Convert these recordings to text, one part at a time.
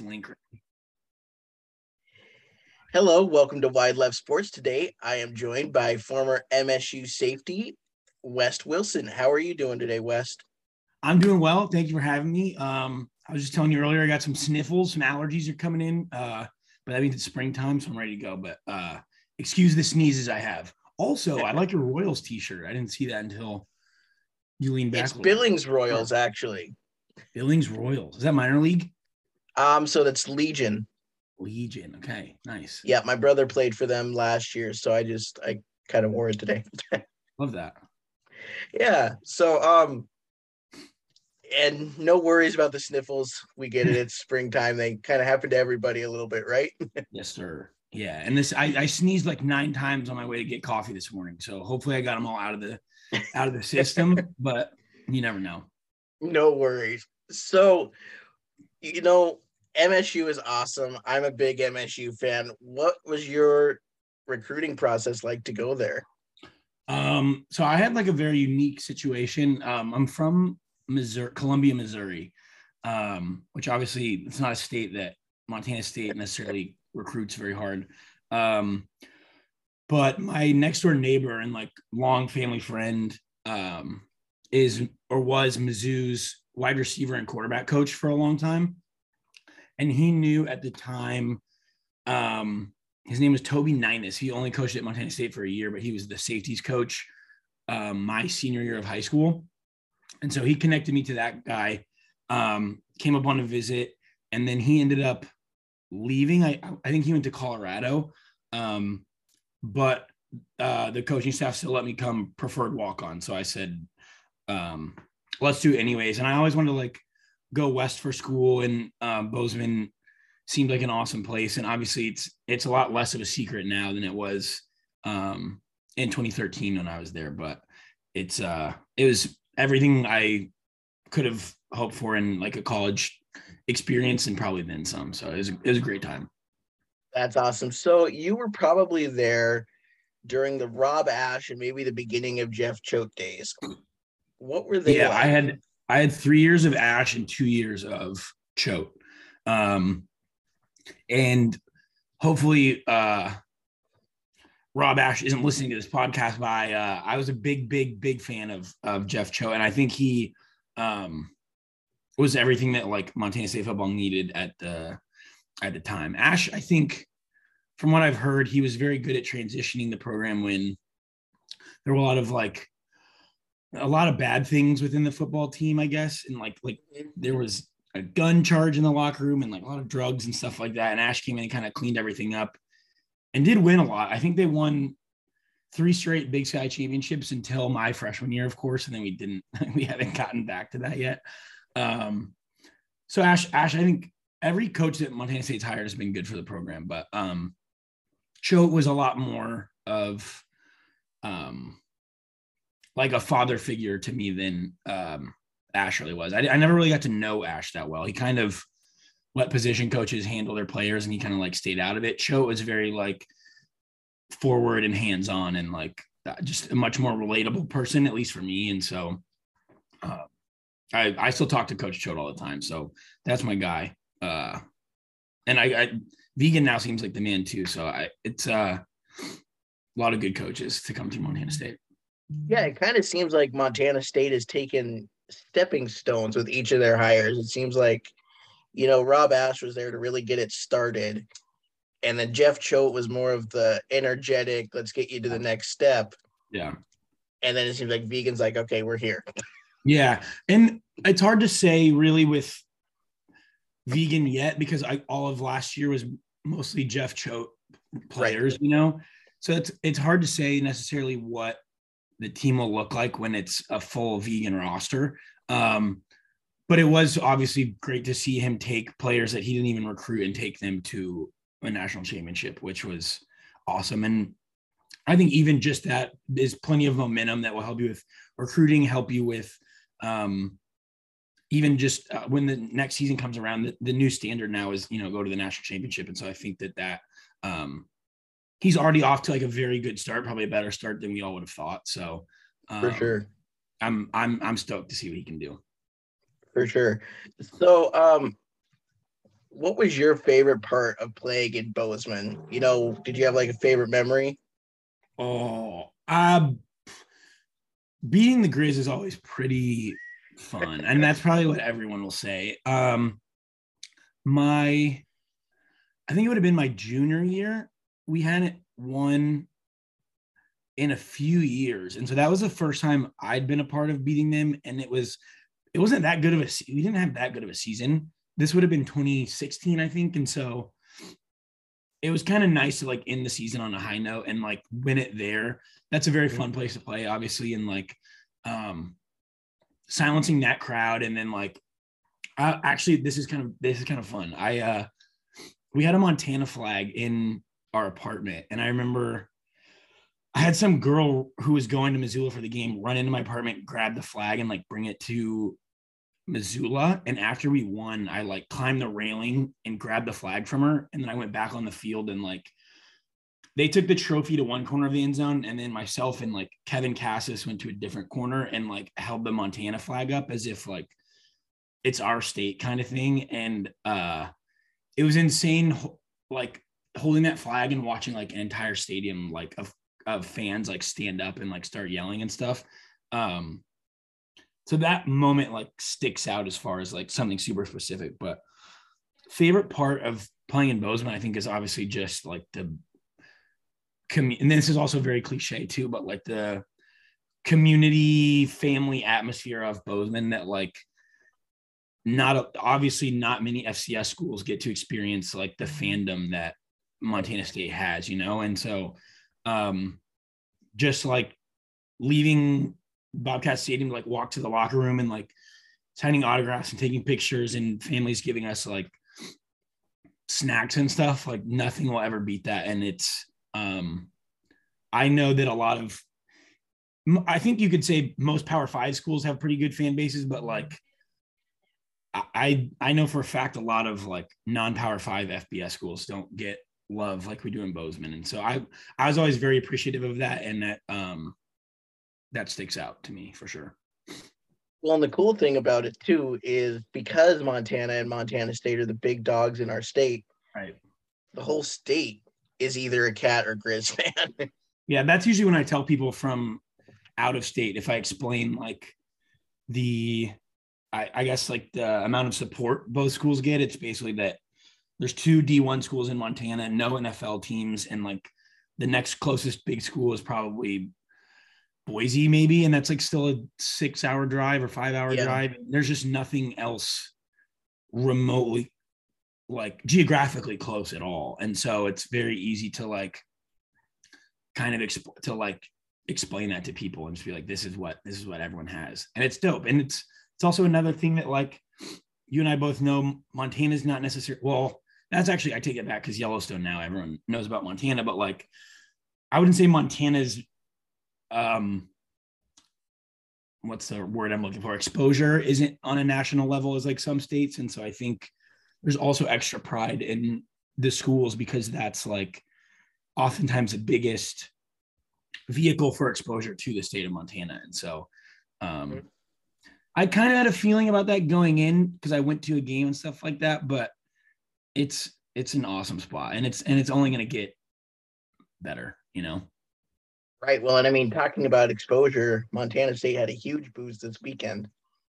link. Hello, welcome to Wide Left Sports. Today, I am joined by former MSU safety West Wilson. How are you doing today, West? I'm doing well. Thank you for having me. Um, I was just telling you earlier, I got some sniffles, some allergies are coming in. Uh, but that means it's springtime, so I'm ready to go. But uh, excuse the sneezes I have. Also, I like your Royals t-shirt. I didn't see that until you leaned back. It's Billings Royals, actually. Billings Royals. Is that minor league? Um, so that's Legion. Legion. Okay, nice. Yeah, my brother played for them last year, so I just I kind of wore it today. Love that. Yeah. So um and no worries about the sniffles. We get it. It's springtime. They kind of happen to everybody a little bit, right? yes, sir. Yeah. And this I, I sneezed like nine times on my way to get coffee this morning. So hopefully I got them all out of the out of the system, but you never know. No worries. So you know, MSU is awesome. I'm a big MSU fan. What was your recruiting process like to go there? Um, so I had like a very unique situation. Um, I'm from Missouri, Columbia, Missouri, um, which obviously it's not a state that Montana State necessarily recruits very hard. Um, but my next door neighbor and like long family friend um, is or was Mizzou's wide receiver and quarterback coach for a long time and he knew at the time um, his name was Toby Ninus. He only coached at Montana State for a year, but he was the safeties coach um, my senior year of high school. And so he connected me to that guy, um, came up on a visit, and then he ended up leaving. I, I think he went to Colorado. Um, but uh, the coaching staff still let me come preferred walk on. So I said, um, let's do it anyways. And I always wanted to like go west for school, and um, Bozeman seemed like an awesome place. And obviously, it's it's a lot less of a secret now than it was um, in 2013 when I was there. But it's uh, it was everything I could have hoped for in like a college experience, and probably then some. So it was it was a great time. That's awesome. So you were probably there during the Rob Ash and maybe the beginning of Jeff Choate days. What were they? Yeah, like? I had I had three years of Ash and two years of Choate. Um, and hopefully, uh, Rob Ash isn't listening to this podcast, but I, uh, I was a big, big, big fan of, of Jeff Choate. And I think he um, was everything that like Montana State football needed at the, at the time. Ash, I think from what I've heard, he was very good at transitioning the program when there were a lot of like a lot of bad things within the football team, I guess. And like like there was a gun charge in the locker room and like a lot of drugs and stuff like that. And Ash came in and kind of cleaned everything up and did win a lot. I think they won three straight Big Sky championships until my freshman year, of course, and then we didn't we haven't gotten back to that yet. Um, so Ash, Ash, I think every coach that Montana State's hired has been good for the program, but um Choate was a lot more of um like a father figure to me than um, Ash really was. I, I never really got to know Ash that well. He kind of let position coaches handle their players and he kind of like stayed out of it. Choate was very like forward and hands on and like just a much more relatable person, at least for me. And so uh, I, I still talk to Coach Choate all the time. So that's my guy. Uh, and I, I Vigen now seems like the man too. So I, it's uh, a lot of good coaches to come through Montana State. Yeah, it kind of seems like Montana State has taken stepping stones with each of their hires. It seems like, you know, Rob Ash was there to really get it started. And then Jeff Choate was more of the energetic, let's get you to the next step. Yeah. And then it seems like Vigen's like, okay, we're here. Yeah. And it's hard to say really with Vigen yet because I all of last year was mostly Jeff Choate players, right. you know. So it's it's hard to say necessarily what the team will look like when it's a full Vigen roster. Um, but it was obviously great to see him take players that he didn't even recruit and take them to a national championship, which was awesome. And I think even just that is plenty of momentum that will help you with recruiting, help you with um, even just uh, when the next season comes around. The, the, new standard now is you know go to the national championship, and so I think that that um, he's already off to like a very good start, probably a better start than we all would have thought. So um, for sure, I'm I'm I'm stoked to see what he can do. For sure. So um, what was your favorite part of playing in Bozeman? You know, did you have like a favorite memory? Oh, um, beating the Grizz is always pretty fun, and that's probably what everyone will say. Um, my, I think it would have been my junior year. We hadn't won in a few years, and so that was the first time I'd been a part of beating them, and it was, it wasn't that good of a. We didn't have that good of a season. This would have been 2016, I think, and so it was kind of nice to like end the season on a high note and like win it there. That's a very fun place to play, obviously, and like um silencing that crowd and then like uh, actually this is kind of this is kind of fun. I uh we had a Montana flag in our apartment and I remember I had some girl who was going to Missoula for the game run into my apartment, grab the flag and like bring it to Missoula. And after we won, I like climbed the railing and grabbed the flag from her. And then I went back on the field and like they took the trophy to one corner of the end zone. And then myself and like Kevin Kassis went to a different corner and like held the Montana flag up as if like it's our state kind of thing. And uh it was insane like holding that flag and watching like an entire stadium like of of fans like stand up and like start yelling and stuff. Um so that moment like sticks out as far as like something super specific but favorite part of playing in bozeman i think is obviously just like the commu- and this is also very cliche too but like the community family atmosphere of bozeman that like not obviously not many fcs schools get to experience like the fandom that montana state has you know and so um just like leaving Bobcat Stadium like walk to the locker room and like signing autographs and taking pictures and families giving us like snacks and stuff. Like nothing will ever beat that. And it's um I know that a lot of I think you could say most power five schools have pretty good fan bases, but like I I know for a fact a lot of like non-power five FBS schools don't get love like we do in Bozeman. And so I I was always very appreciative of that and that um that sticks out to me for sure. Well, and the cool thing about it too is because Montana and Montana State are the big dogs in our state, right? The whole state is either a cat or Grizz fan. yeah, that's usually when I tell people from out of state if I explain like the, I, I guess like the amount of support both schools get. It's basically that there's two D1 schools in Montana, no NFL teams, and like the next closest big school is probably Boise, maybe, and that's like still a six hour drive or five hour yeah. drive. There's just nothing else remotely like geographically close at all. And so it's very easy to like kind of exp- to like explain that to people and just be like, this is what this is what everyone has. And it's dope. And it's it's also another thing that like you and I both know Montana's not necessarily well, that's actually I take it back because Yellowstone now everyone knows about Montana, but like I wouldn't say Montana's um what's the word I'm looking for? Exposure isn't on a national level as like some states. And so I think there's also extra pride in the schools because that's like oftentimes the biggest vehicle for exposure to the state of Montana. And so um mm-hmm. I kind of had a feeling about that going in because I went to a game and stuff like that, but it's it's an awesome spot and it's and it's only gonna get better, you know. Right. Well, and I mean, talking about exposure, Montana State had a huge boost this weekend.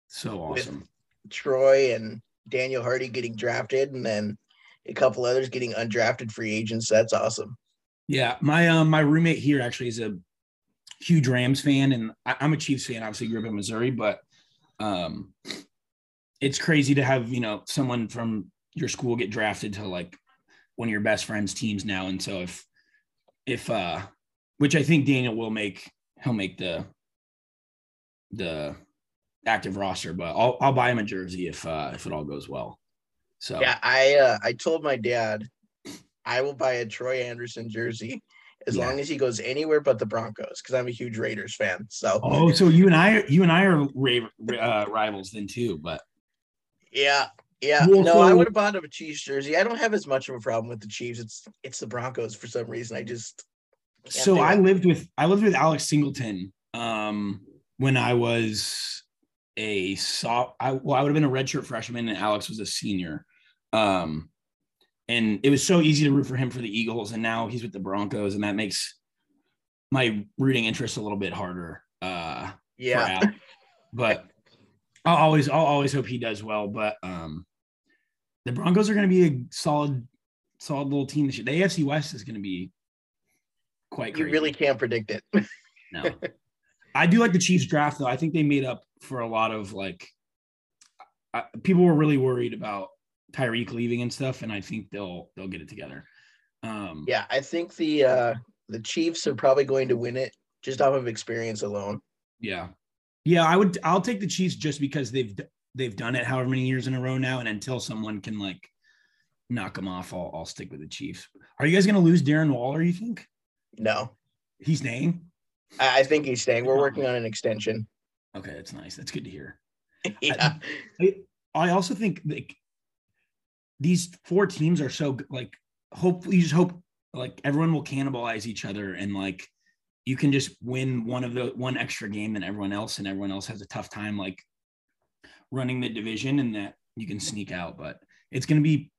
So awesome. Troy and Daniel Hardy getting drafted, and then a couple others getting undrafted free agents. That's awesome. Yeah, my um my roommate here actually is a huge Rams fan, and I, am a Chiefs fan. Obviously, grew up in Missouri, but um, it's crazy to have you know someone from your school get drafted to like one of your best friends' teams now. And so if if uh which I think Daniel will make. He'll make the the active roster, but I'll I'll buy him a jersey if uh, if it all goes well. So yeah, I uh, I told my dad I will buy a Troy Andersen jersey as yeah. long as he goes anywhere but the Broncos because I'm a huge Raiders fan. So oh, so you and I you and I are uh, rivals then too, but yeah. Yeah, no, I would have bought him a Chiefs jersey. I don't have as much of a problem with the Chiefs. It's it's the Broncos for some reason. I just so I lived with I lived with Alex Singleton um, when I was a soft. I, well, I would have been a redshirt freshman, and Alex was a senior. Um, and it was so easy to root for him for the Eagles, and now he's with the Broncos, and that makes my rooting interest a little bit harder. Uh, Yeah. but I'll always I'll always hope he does well. But um, the Broncos are going to be a solid solid little team this year. The AFC West is going to be quite You really can't predict it. no. I do like the Chiefs draft though. I think they made up for a lot of like uh, people were really worried about Tyreek leaving and stuff, and I think they'll they'll get it together. Um, yeah, I think the uh the Chiefs are probably going to win it just off of experience alone. Yeah. Yeah, I would I'll take the Chiefs just because they've they've done it however many years in a row now and until someone can like knock them off, I'll I'll stick with the Chiefs. Are you guys going to lose Darren Waller, you think? No. He's staying? I, think he's staying. We're working on an extension. Okay, that's nice. That's good to hear. yeah. I, I also think like these four teams are so like hopefully you just hope like everyone will cannibalize each other and like you can just win one of the one extra game than everyone else and everyone else has a tough time like running the division and that you can sneak out but it's going to be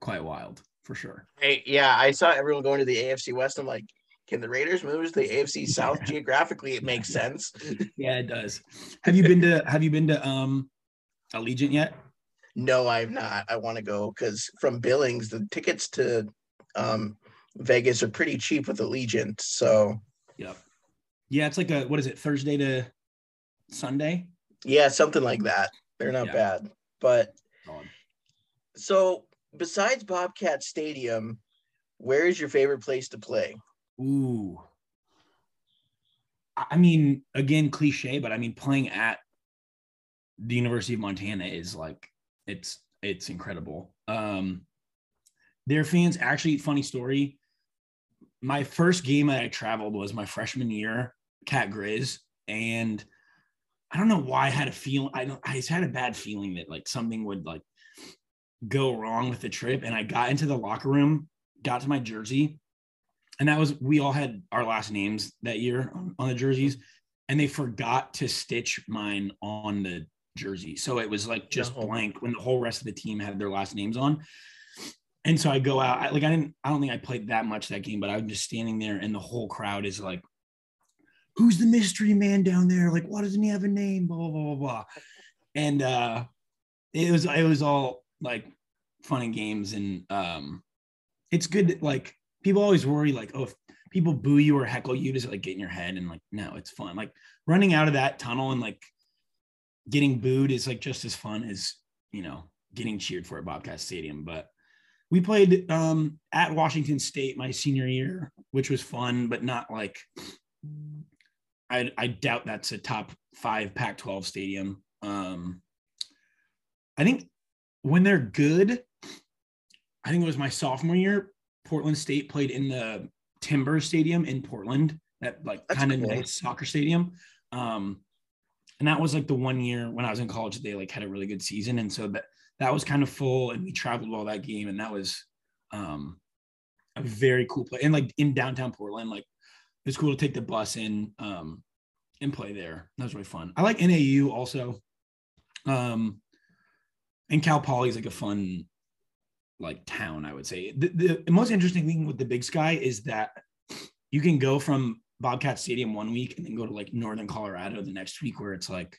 quite wild for sure Hey, yeah, I saw everyone going to the AFC West. I'm like, can the Raiders move to the AFC South Yeah. geographically? It makes sense. yeah it does have you been to have you been to um allegiant yet No, I'm not. I want to go because from Billings, the tickets to um, Vegas are pretty cheap with Allegiant. So yep yeah it's like a what is it thursday to sunday yeah, something like that. They're not Yeah. bad. But Solid. so besides Bobcat Stadium, where is your favorite place to play? Ooh. I I mean, again, cliche, but I mean, playing at the University of Montana is like it's it's incredible. Um, their fans actually, funny story. My first game that I traveled was my freshman year, Cat Grizz, and I don't know why I had a feeling. I don't. I just had a bad feeling that like something would like go wrong with the trip, and I got into the locker room, got to my jersey, and that was we all had our last names that year on, on the jerseys and they forgot to stitch mine on the jersey so it was like just No. blank when the whole rest of the team had their last names on and so i go out I, like i didn't i don't think i played that much that game but i'm just standing there and the whole crowd is like who's the mystery man down there? Like why doesn't he have a name? Blah blah blah blah blah. And uh it was it was all like fun and games and um it's good that, like people always worry like oh if people boo you or heckle you does it like get in your head? And like no it's fun. Like running out of that tunnel and like getting booed is like just as fun as you know getting cheered for at bobcat stadium. But we played um at washington state my senior year which was fun but not like i i doubt that's a top five pac 12 stadium um i think when they're good i think it was my sophomore year Portland State played in the Timber Stadium in Portland, that like kind of cool. nice soccer stadium. Um, and that was like the one year when I was in college they like had a really good season, and so that that was kind of full, and we traveled all that game, and that was um, a very cool play. And like in downtown Portland, like it was cool to take the bus in um, and play there. That was really fun. I like NAU also. Um, and Cal Poly is like a fun like town, I would say. The, the most interesting thing with the Big Sky is that you can go from Bobcat Stadium one week and then go to like Northern Colorado the next week where it's like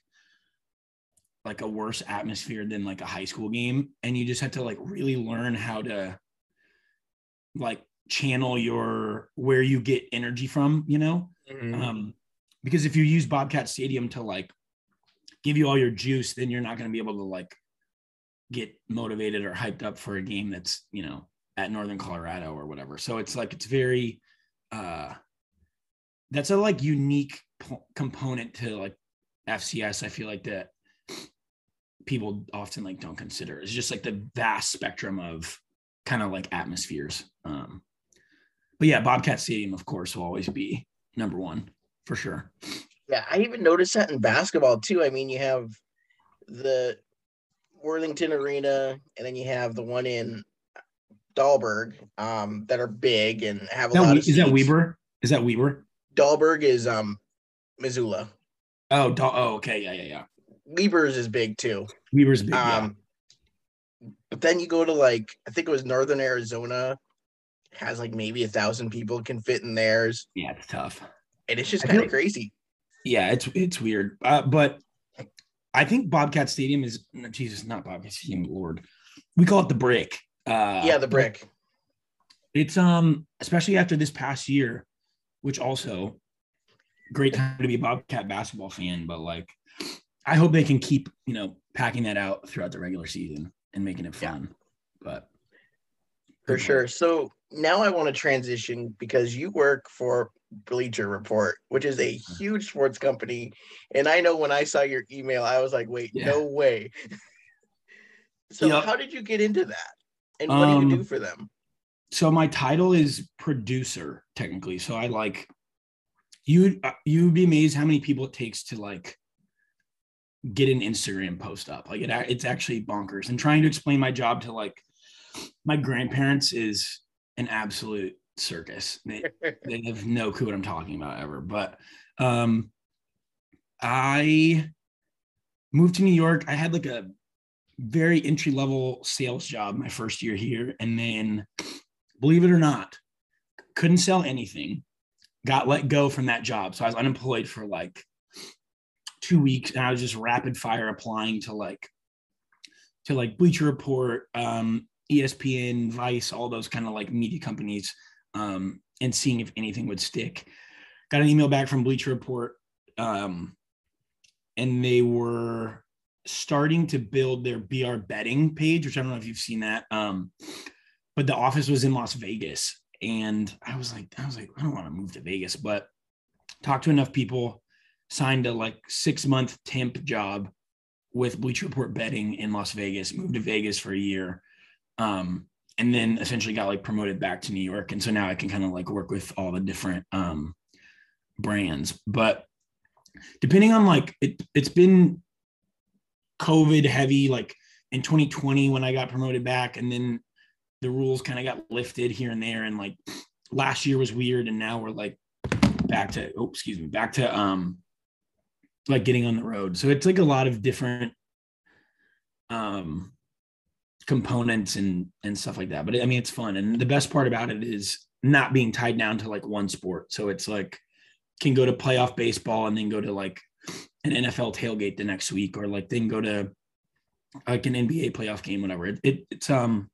like a worse atmosphere than like a high school game and you just have to like really learn how to like channel your where you get energy from, you know? Mhm. Um, because if you use Bobcat Stadium to like give you all your juice, then you're not going to be able to like get motivated or hyped up for a game that's you know at Northern Colorado or whatever. So it's like it's very uh that's a like unique p- component to like FCS. I feel like that people often like don't consider. is just like the vast spectrum of kind of like atmospheres. Um, but yeah, Bobcat Stadium, of course, will always be number one for sure. Yeah, I even noticed that in basketball too. I mean, you have the Worthington Arena, and then you have the one in Dahlberg um, that are big and have a that, lot of. is that seats. Weber? Is that Weber? Dahlberg is um, Missoula. Oh, Da- oh, okay, yeah, yeah, yeah. Weber's is big too. Weber's big. yeah. Um, But then you go to like I think it was Northern Arizona, has like maybe a thousand people can fit in theirs, Yeah, it's tough. and it's just kind of crazy. Yeah, it's it's weird. Uh, but I think Bobcat Stadium is no, Jesus, not Bobcat Stadium, Lord. We call it the brick. Uh yeah, the brick. It's um, especially after this past year, which also great time to be a Bobcat basketball fan, but like I hope they can keep, you know, packing that out throughout the regular season and making it Yeah. fun. But For sure. So now I want to transition because you work for Bleacher Report, which is a huge sports company. And I know when I saw your email, I was like, wait, Yeah. no way. so Yep. how did you get into that? And what do you Um, do for them? so my title is producer technically so i like you uh, you'd be amazed how many people it takes to like get an instagram post up. Like it, it's actually bonkers. And trying to explain my job to like my grandparents is an absolute circus. They, they have no clue what i'm talking about ever. But um i moved to new york. I had like a very entry level sales job my first year here. And then believe it or not couldn't sell anything. Got let go from that job. So i was unemployed for like two weeks and i was just rapid fire applying to like to like bleacher report um espn vice all those kind of like media companies um and seeing if anything would stick. Got an email back from bleacher report um and they were starting to build their br betting page which i don't know if you've seen that um but the office was in las vegas and i was like i was like i don't want to move to vegas but talked to enough people signed a like six month temp job with bleacher report betting in las vegas moved to vegas for a year um and then essentially got like promoted back to new york. And so now i can kind of like work with all the different um brands. But depending on like it it's been covid heavy like in 2020 when i got promoted back and then the rules kind of got lifted here and there and like last year was weird and now we're like back to oh excuse me back to um like getting on the road. So it's like a lot of different um components and and stuff like that. But i mean it's fun. And the best part about it is not being tied down to like one sport. So it's like can go to playoff baseball and then go to like an nfl tailgate the next week or like then go to like an nba playoff game whatever. It, it it's um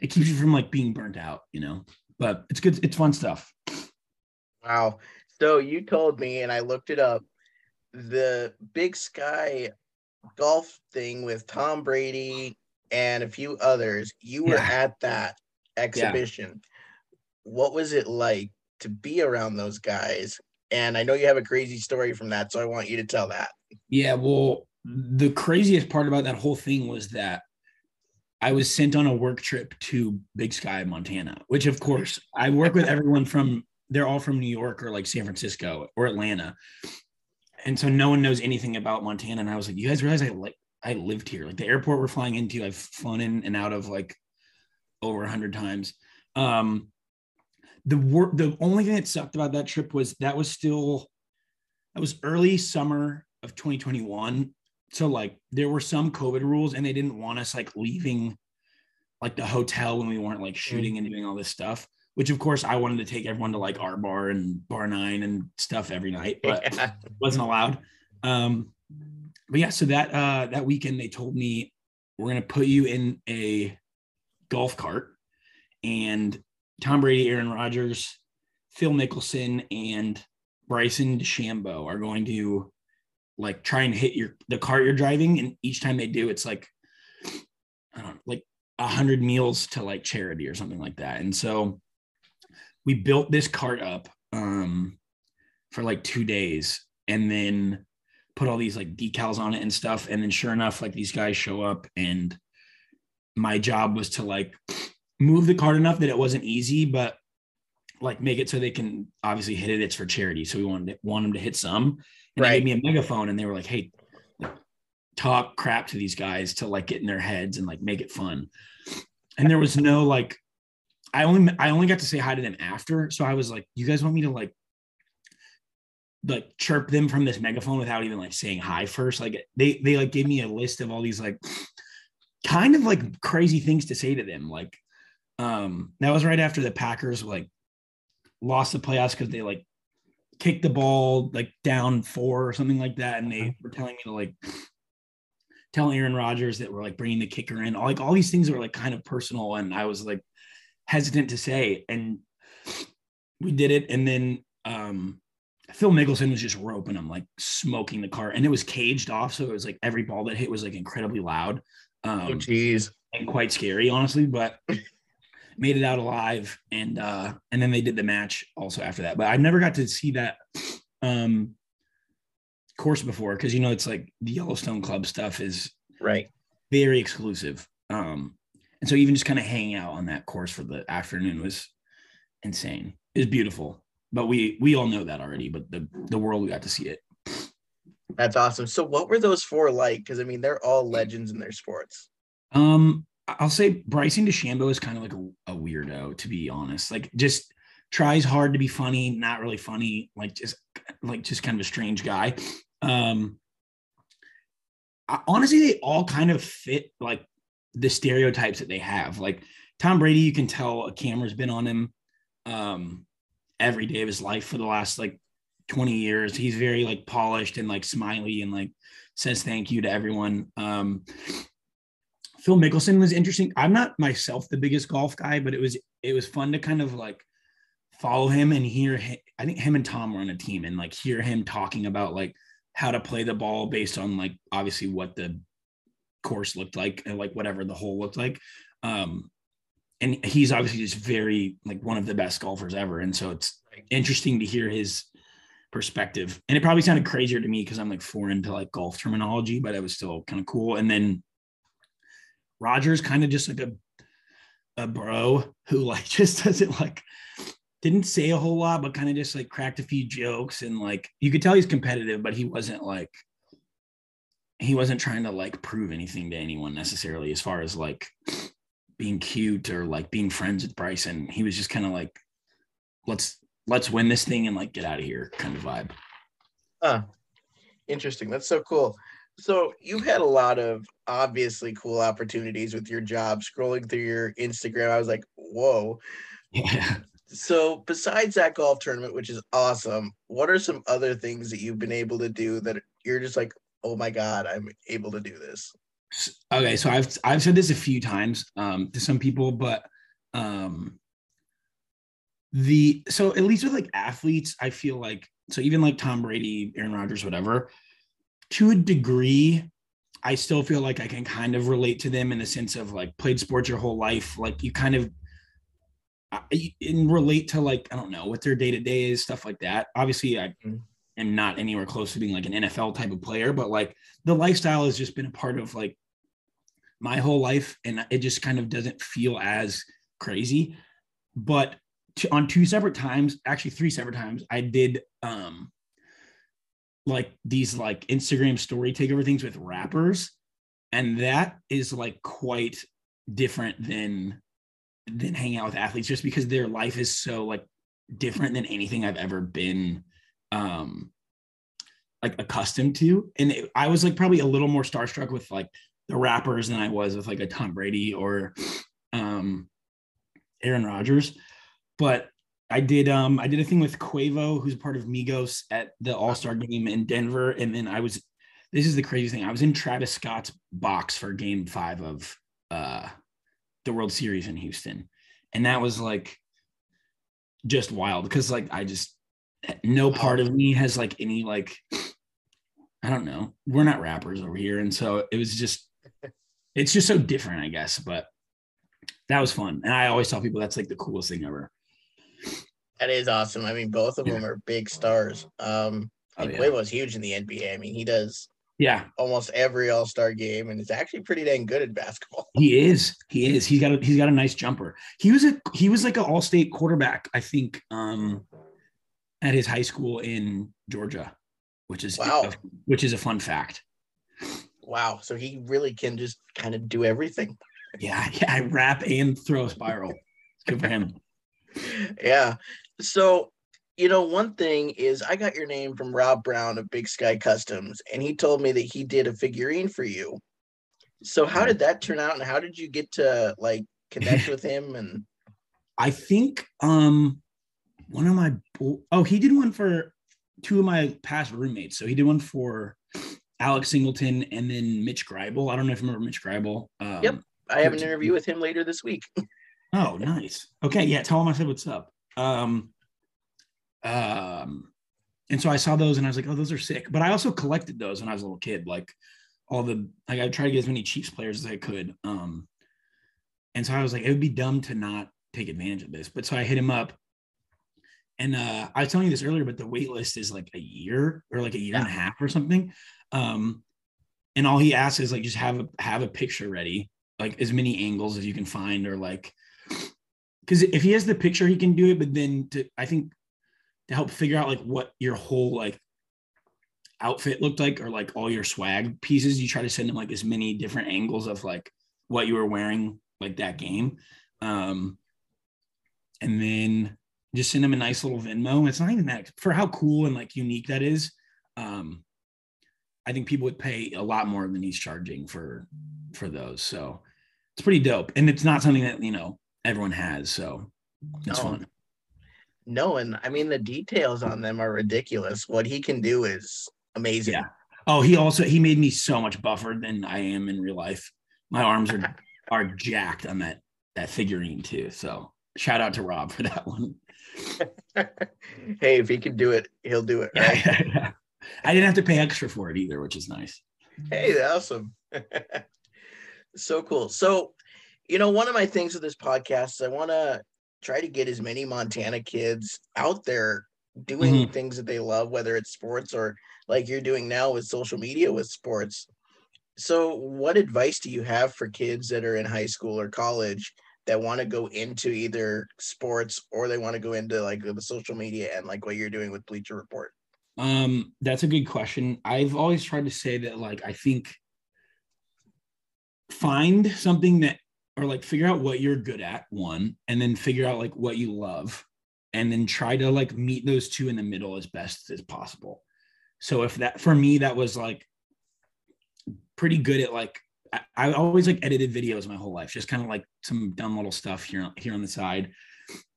it keeps you from like being burnt out you know? But it's good it's fun stuff. Wow. So you told me, and I looked it up, the Big Sky golf thing with Tom Brady and a few others. You were Yeah. at that exhibition. What was it like to be around those guys? And I know you have a crazy story from that, so I want you to tell that. Yeah, well, the craziest part about that whole thing was that I was sent on a work trip to Big Sky, Montana, which of course I work with everyone from they're all from New York or like San Francisco or Atlanta. And so no one knows anything about Montana. And I was like, you guys realize I like I lived here. Like the airport we're flying into, I've flown in and out of like over a hundred times. Um the work the only thing that sucked about that trip was that was still that was early summer of 2021 so like there were some covid rules and they didn't want us like leaving like the hotel when we weren't like shooting and doing all this stuff which of course i wanted to take everyone to like our bar and bar nine and stuff every night but Yeah. wasn't allowed um but yeah so that uh that weekend they told me we're gonna put you in a golf cart and tom brady aaron rodgers phil mickelson and bryson DeChambeau are going to like try and hit your the cart you're driving and each time they do it's like i don't know like a hundred meals to like charity or something like that and so we built this cart up um for like two days and then put all these like decals on it and stuff. And then sure enough like these guys show up and my job was to like move the cart enough that it wasn't easy but like make it so they can obviously hit it. It's for charity. So we wanted to, want them to hit some. And they gave me a megaphone and they were like hey talk crap to these guys to like get in their heads and like make it fun. And there was no like i only i only got to say hi to them after so i was like you guys want me to like like chirp them from this megaphone without even like saying hi first like they they like gave me a list of all these like kind of like crazy things to say to them. Like, um, that was right after the Packers like lost the playoffs because they like kicked the ball like down four or something like that, and they uh-huh. were telling me to like tell Aaron Rodgers that we're like bringing the kicker in. all, Like all these things were like kind of personal, and I was like hesitant to say, and we did it, and then um Phil Mickelson was just roping him, like smoking the car, and it was caged off, so it was like every ball that hit was like incredibly loud. Um, oh, jeez, and quite scary, honestly, but made it out alive, and uh, and then they did the match also after that. But I never got to see that um course before because you know it's like the Yellowstone Club stuff is right very exclusive. Um, and so even just kind of hanging out on that course for the afternoon was insane. It was beautiful but we we all know that already. But the the world we got to see it. That's awesome. So what were those four like? Because I mean, they're all legends in their sports. Um, I'll say Bryson DeChambeau is kind of like a, a weirdo, to be honest. Like just tries hard to be funny, not really funny, like just like just kind of a strange guy. Um honestly, they all kind of fit like the stereotypes that they have. Like Tom Brady, you can tell a camera's been on him. Um, every day of his life for the last like 20 years. He's very like polished and like smiley and like says thank you to everyone. Um, Phil Mickelson was interesting. I'm not myself the biggest golf guy, but it was it was fun to kind of like follow him and hear. Him, I think him and Tom were on a team and like hear him talking about like how to play the ball based on like obviously what the course looked like and like whatever the hole looked like. Um, and he's obviously just very like one of the best golfers ever. And so it's interesting to hear his perspective. And it probably sounded crazier to me because I'm like foreign to like golf terminology, but it was still kind of cool. And then Rodgers's kind of just like a a bro who like just doesn't like didn't say a whole lot, but kind of just like cracked a few jokes and like you could tell he's competitive, but he wasn't like he wasn't trying to like prove anything to anyone necessarily as far as like being cute or like being friends with Bryson. He was just kind of like, let's let's win this thing and like get out of here kind of vibe. Huh. Interesting. That's so cool. So you've had a lot of obviously cool opportunities with your job. Scrolling through your Instagram, I was like, whoa. Yeah. So besides that golf tournament, which is awesome, what are some other things that you've been able to do that you're just like, oh my God, I'm able to do this? okay so i've i've said this a few times um, to some people but um the so at least with like athletes i feel like so even like tom brady aaron rodgers whatever to a degree i still feel like i can kind of relate to them in the sense of like played sports your whole life like you kind of and relate to like i don't know what their day-to-day is stuff like that obviously i mm-hmm. Am not anywhere close to being like an nfl type of player but like the lifestyle has just been a part of like my whole life and it just kind of doesn't feel as crazy. But to, on two separate times actually three separate times i did um like these like instagram story takeover things with rappers and that is like quite different than than hanging out with athletes just because their life is so like different than anything i've ever been um like accustomed to and it, i was like probably a little more starstruck with like the rappers than I was with like a Tom Brady or um, Aaron Rodgers. But I did um I did a thing with Quavo, who's part of Migos at the All Star game in Denver, and then I was. This is the crazy thing. I was in Travis Scott's box for Game Five of uh, the World Series in Houston, and that was like just wild because like I just no part of me has like any like I don't know. We're not rappers over here, and so it was just it's just so different, I guess. But that was fun, and I always tell people that's like the coolest thing ever. That is awesome. I mean, both of yeah. them are big stars. Um, oh, yeah. Quavo's huge in the NBA. I mean, he does yeah almost every All Star game, and is actually pretty dang good at basketball. He is. He is. He's got a he's got a nice jumper. He was a he was like an All State quarterback, I think, um, at his high school in Georgia, which is wow. A, which is a fun fact. Wow. So he really can just kind of do everything. Yeah. Yeah. I rap and throw a spiral. good for him. yeah. So, you know, one thing is I got your name from Rob Brown of Big Sky Customs, and he told me that he did a figurine for you. So how did that turn out and how did you get to like connect with him and I think um one of my oh he did one for two of my past roommates. So he did one for Alex Singleton and then Mitch Greibel. I don't know if you remember Mitch Greibel. Um, yep. I have an interview with him later this week. oh, nice. Okay. Yeah. Tell him I said what's up. Um, um, and so I saw those and I was like, oh, those are sick. But I also collected those when I was a little kid. Like all the, like I tried to get as many Chiefs players as I could. Um, and so I was like, it would be dumb to not take advantage of this. But so I hit him up. And uh, I was telling you this earlier, but the wait list is like a year or like a year yeah. and a half or something. Um, and all he asks is like just have a have a picture ready, like as many angles as you can find, or like because if he has the picture, he can do it. But then to I think to help figure out like what your whole like outfit looked like or like all your swag pieces, you try to send him like as many different angles of like what you were wearing like that game. Um, and then just send him a nice little Venmo. It's not even that for how cool and like unique that is. Um, I think people would pay a lot more than he's charging for for those. So it's pretty dope. And it's not something that, you know, everyone has. So it's no. fun. No, and I mean the details on them are ridiculous. What he can do is amazing. Yeah. Oh, he also he made me so much buffer than I am in real life. My arms are are jacked on that that figurine too. So shout out to Rob for that one. hey, if he can do it, he'll do it. Right? Yeah, I didn't have to pay extra for it either, which is nice. Hey, awesome. so cool. So, you know, one of my things with this podcast is I want to try to get as many Montana kids out there doing mm-hmm. things that they love, whether it's sports or like you're doing now with social media with sports. So, what advice do you have for kids that are in high school or college that want to go into either sports or they want to go into like the social media and like what you're doing with Bleacher Report? Um, that's a good question. I've always tried to say that like I think find something that or like figure out what you're good at one and then figure out like what you love and then try to like meet those two in the middle as best as possible. So if that for me that was like pretty good at like I, I always like edited videos my whole life, just kind of like some dumb little stuff here here on the side.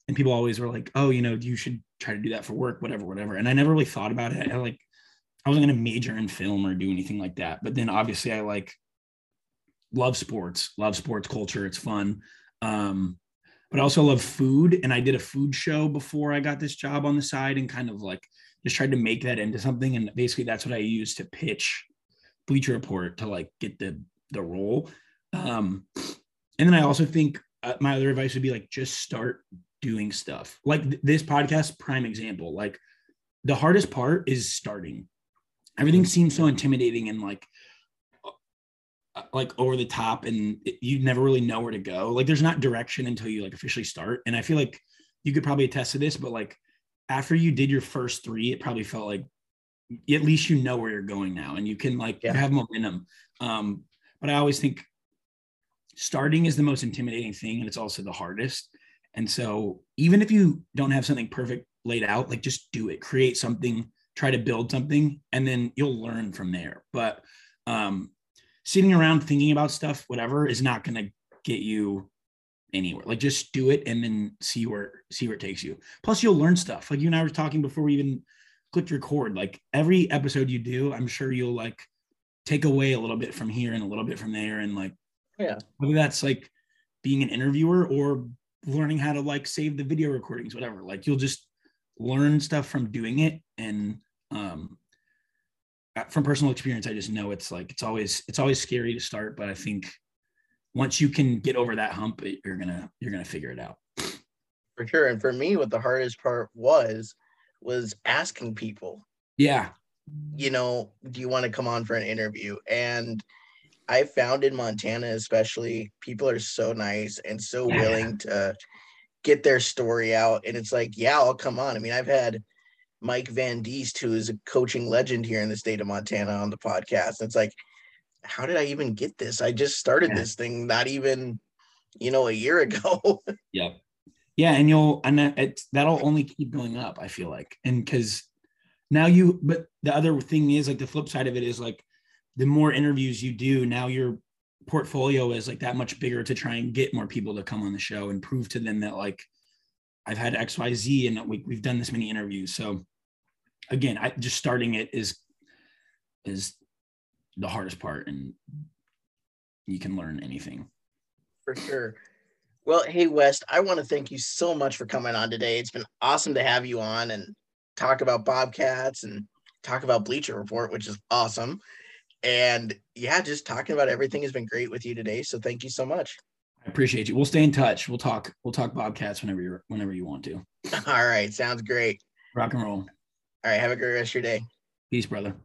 And people always were like, "Oh, you know, you should try to do that for work, whatever, whatever." And I never really thought about it. I like I wasn't going to major in film or do anything like that. But then obviously I like love sports, love sports culture. It's fun. Um, but I also love food. And I did a food show before I got this job on the side and kind of like just tried to make that into something. And basically that's what I used to pitch Bleacher Report to like get the the role. Um, and then I also think uh, my other advice would be like just start doing stuff. Like th- this podcast, prime example. Like the hardest part is starting. Everything seems so intimidating and like uh, like over the top and it, you never really know where to go like there's not direction until you like officially start and i feel like you could probably attest to this but like after you did your first three it probably felt like at least you know where you're going now and you can like yeah. have momentum um but I always think starting is the most intimidating thing and it's also the hardest. And so even if you don't have something perfect laid out, like just do it, create something, try to build something, and then you'll learn from there. But um, sitting around thinking about stuff, whatever, is not going to get you anywhere. Like just do it and then see where see where it takes you. Plus, you'll learn stuff. Like you and I were talking before we even clicked record. Like every episode you do, I'm sure you'll like take away a little bit from here and a little bit from there. And like yeah. whether that's like being an interviewer or learning how to like save the video recordings whatever like you'll just learn stuff from doing it. And um uh, from personal experience i just know it's like it's always it's always scary to start but i think once you can get over that hump you're gonna you're gonna figure it out. For sure. And for me what the hardest part was was asking people. Yeah you know, do you want to come on for an interview? And I found in Montana, especially, people are so nice and so yeah. willing to get their story out. And it's like, yeah, I'll come on. I mean, I've had Mike Van Diest, who is a coaching legend here in the state of Montana, on the podcast. It's like, how did I even get this? I just started yeah. this thing not even, you know, a year ago. yeah. Yeah. And you'll, and it's, that'll only keep going up, I feel like. And because now you but the other thing is like the flip side of it is like the more interviews you do now you're portfolio is like that much bigger to try and get more people to come on the show and prove to them that like I've had XYZ and we, we've done this many interviews. So again, I just starting it is is the hardest part and you can learn anything. For sure. Well, hey West, I want to thank you so much for coming on today. It's been awesome to have you on and talk about Bobcats and talk about Bleacher Report, which is awesome. And yeah, just talking about everything has been great with you today. So thank you so much. I appreciate you. We'll stay in touch. We'll talk. We'll talk Bobcats whenever you whenever you want to. All right, sounds great. Rock and roll. All right, have a great rest of your day. Peace, brother.